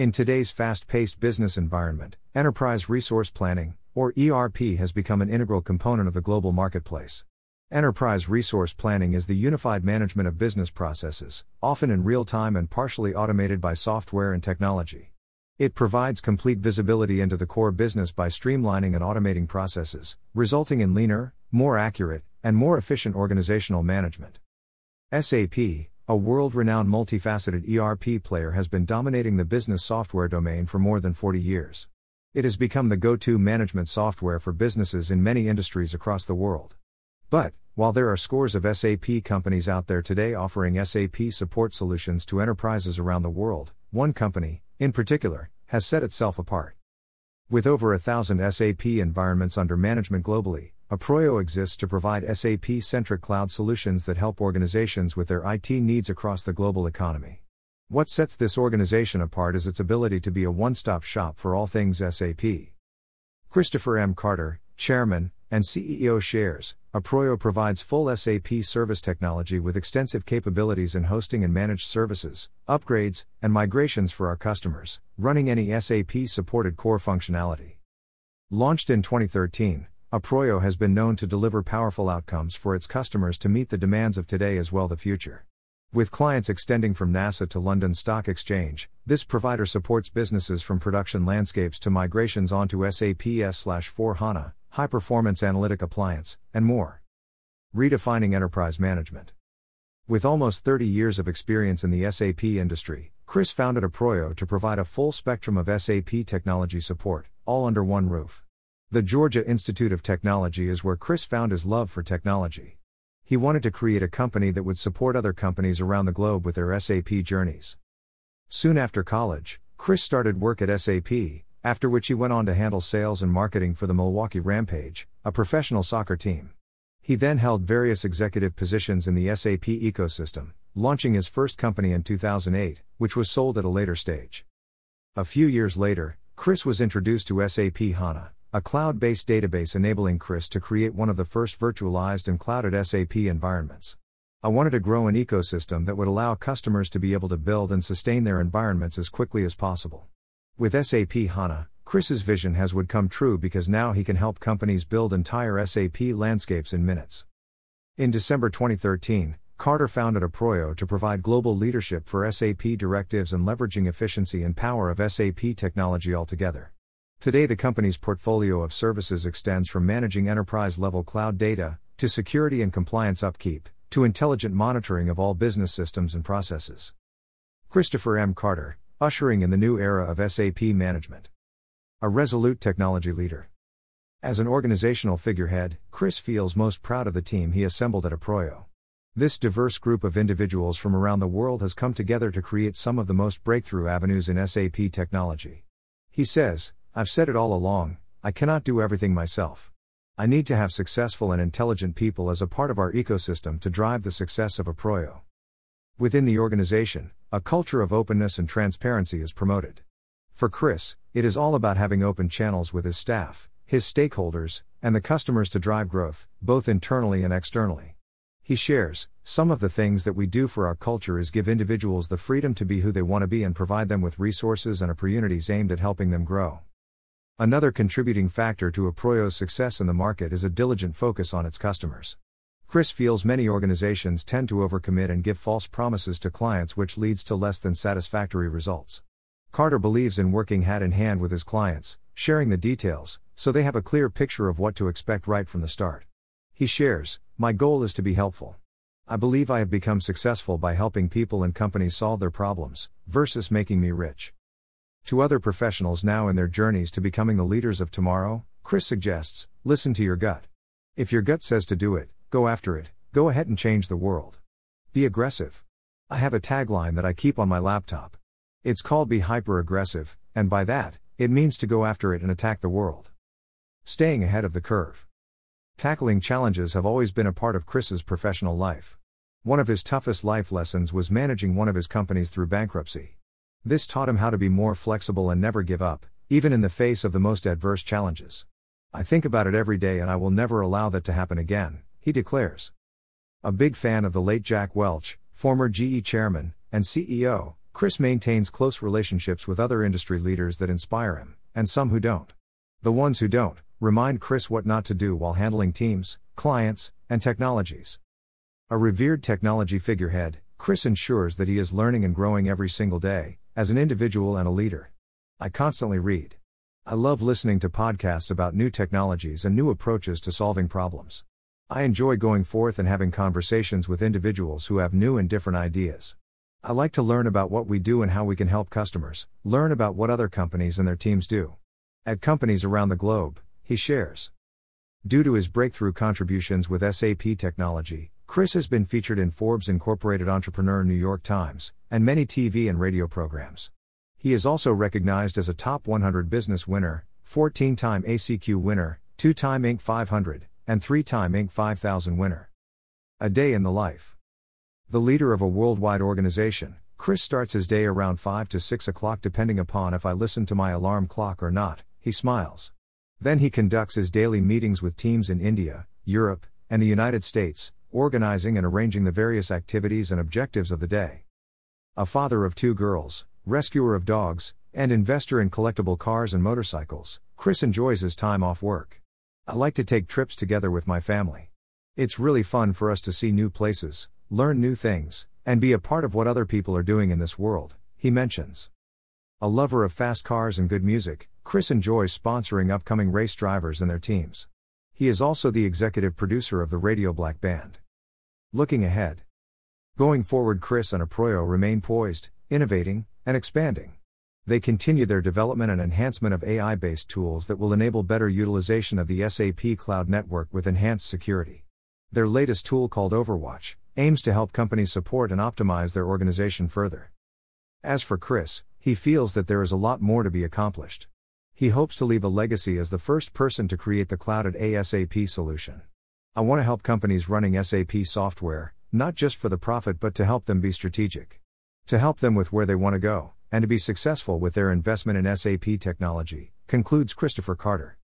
In today's fast paced business environment, enterprise resource planning, or ERP, has become an integral component of the global marketplace. Enterprise resource planning is the unified management of business processes, often in real time and partially automated by software and technology. It provides complete visibility into the core business by streamlining and automating processes, resulting in leaner, more accurate, and more efficient organizational management. SAP, a world renowned multifaceted ERP player, has been dominating the business software domain for more than 40 years. It has become the go to management software for businesses in many industries across the world. But, while there are scores of SAP companies out there today offering SAP support solutions to enterprises around the world, one company, in particular, has set itself apart. With over a thousand SAP environments under management globally, Approyo exists to provide SAP centric cloud solutions that help organizations with their IT needs across the global economy. What sets this organization apart is its ability to be a one stop shop for all things SAP. Christopher M. Carter, Chairman, and CEO shares, Approyo provides full SAP service technology with extensive capabilities in hosting and managed services, upgrades, and migrations for our customers, running any SAP supported core functionality. Launched in 2013, Approyo has been known to deliver powerful outcomes for its customers to meet the demands of today as well the future. With clients extending from NASA to London Stock Exchange, this provider supports businesses from production landscapes to migrations onto SAP S/4 HANA, high performance analytic appliance, and more. Redefining enterprise management. With almost 30 years of experience in the SAP industry, Chris founded Approyo to provide a full spectrum of SAP technology support, all under one roof. The Georgia Institute of Technology is where Chris found his love for technology. He wanted to create a company that would support other companies around the globe with their SAP journeys. Soon after college, Chris started work at SAP, after which he went on to handle sales and marketing for the Milwaukee Rampage, a professional soccer team. He then held various executive positions in the SAP ecosystem, launching his first company in 2008, which was sold at a later stage. A few years later, Chris was introduced to SAP HANA, a cloud based database enabling Chris to create one of the first virtualized and clouded SAP environments. I wanted to grow an ecosystem that would allow customers to be able to build and sustain their environments as quickly as possible. With SAP HANA, Chris's vision has would come true because now he can help companies build entire SAP landscapes in minutes. In December 2013, Carter founded Approyo to provide global leadership for SAP directives and leveraging efficiency and power of SAP technology altogether. Today, the company's portfolio of services extends from managing enterprise level cloud data, to security and compliance upkeep, to intelligent monitoring of all business systems and processes. Christopher M. Carter, ushering in the new era of SAP management. A resolute technology leader. As an organizational figurehead, Chris feels most proud of the team he assembled at Approyo. This diverse group of individuals from around the world has come together to create some of the most breakthrough avenues in SAP technology. He says, I've said it all along, I cannot do everything myself. I need to have successful and intelligent people as a part of our ecosystem to drive the success of Approyo. Within the organization, a culture of openness and transparency is promoted. For Chris, it is all about having open channels with his staff, his stakeholders, and the customers to drive growth, both internally and externally. He shares, some of the things that we do for our culture is give individuals the freedom to be who they want to be and provide them with resources and opportunities aimed at helping them grow. Another contributing factor to Approyo's success in the market is a diligent focus on its customers. Chris feels many organizations tend to overcommit and give false promises to clients, which leads to less than satisfactory results. Carter believes in working hand in hand with his clients, sharing the details, so they have a clear picture of what to expect right from the start. He shares, My goal is to be helpful. I believe I have become successful by helping people and companies solve their problems, versus making me rich. To other professionals now in their journeys to becoming the leaders of tomorrow, Chris suggests listen to your gut. If your gut says to do it, Go after it, go ahead and change the world. Be aggressive. I have a tagline that I keep on my laptop. It's called Be Hyper Aggressive, and by that, it means to go after it and attack the world. Staying ahead of the curve. Tackling challenges have always been a part of Chris's professional life. One of his toughest life lessons was managing one of his companies through bankruptcy. This taught him how to be more flexible and never give up, even in the face of the most adverse challenges. I think about it every day and I will never allow that to happen again he declares. A big fan of the late Jack Welch, former GE chairman and CEO, Chris maintains close relationships with other industry leaders that inspire him, and some who don't. The ones who don't, remind Chris what not to do while handling teams, clients, and technologies. A revered technology figurehead, Chris ensures that he is learning and growing every single day, as an individual and a leader. I constantly read. I love listening to podcasts about new technologies and new approaches to solving problems. I enjoy going forth and having conversations with individuals who have new and different ideas. I like to learn about what we do and how we can help customers, learn about what other companies and their teams do. At companies around the globe, he shares. Due to his breakthrough contributions with SAP technology, Chris has been featured in Forbes Incorporated Entrepreneur New York Times, and many TV and radio programs. He is also recognized as a top 100 business winner, 14 time ACQ winner, 2 time Inc. 500, and 3 time Inc. 5000 winner. A day in the life. The leader of a worldwide organization, Chris starts his day around 5 to 6 o'clock depending upon if I listen to my alarm clock or not, he smiles. Then he conducts his daily meetings with teams in India, Europe, and the United States, organizing and arranging the various activities and objectives of the day. A father of two girls, rescuer of dogs, and investor in collectible cars and motorcycles, Chris enjoys his time off work. I like to take trips together with my family. It's really fun for us to see new places, learn new things, and be a part of what other people are doing in this world, he mentions. A lover of fast cars and good music, Chris enjoys sponsoring upcoming race drivers and their teams. He is also the executive producer of the Radio Black Band. Looking ahead. Going forward, Chris and Approyo remain poised, innovating, and expanding. They continue their development and enhancement of AI based tools that will enable better utilization of the SAP Cloud Network with enhanced security. Their latest tool, called Overwatch, aims to help companies support and optimize their organization further. As for Chris, he feels that there is a lot more to be accomplished. He hopes to leave a legacy as the first person to create the clouded ASAP solution. I want to help companies running SAP software, not just for the profit but to help them be strategic. To help them with where they want to go, and to be successful with their investment in SAP technology, concludes Christopher Carter.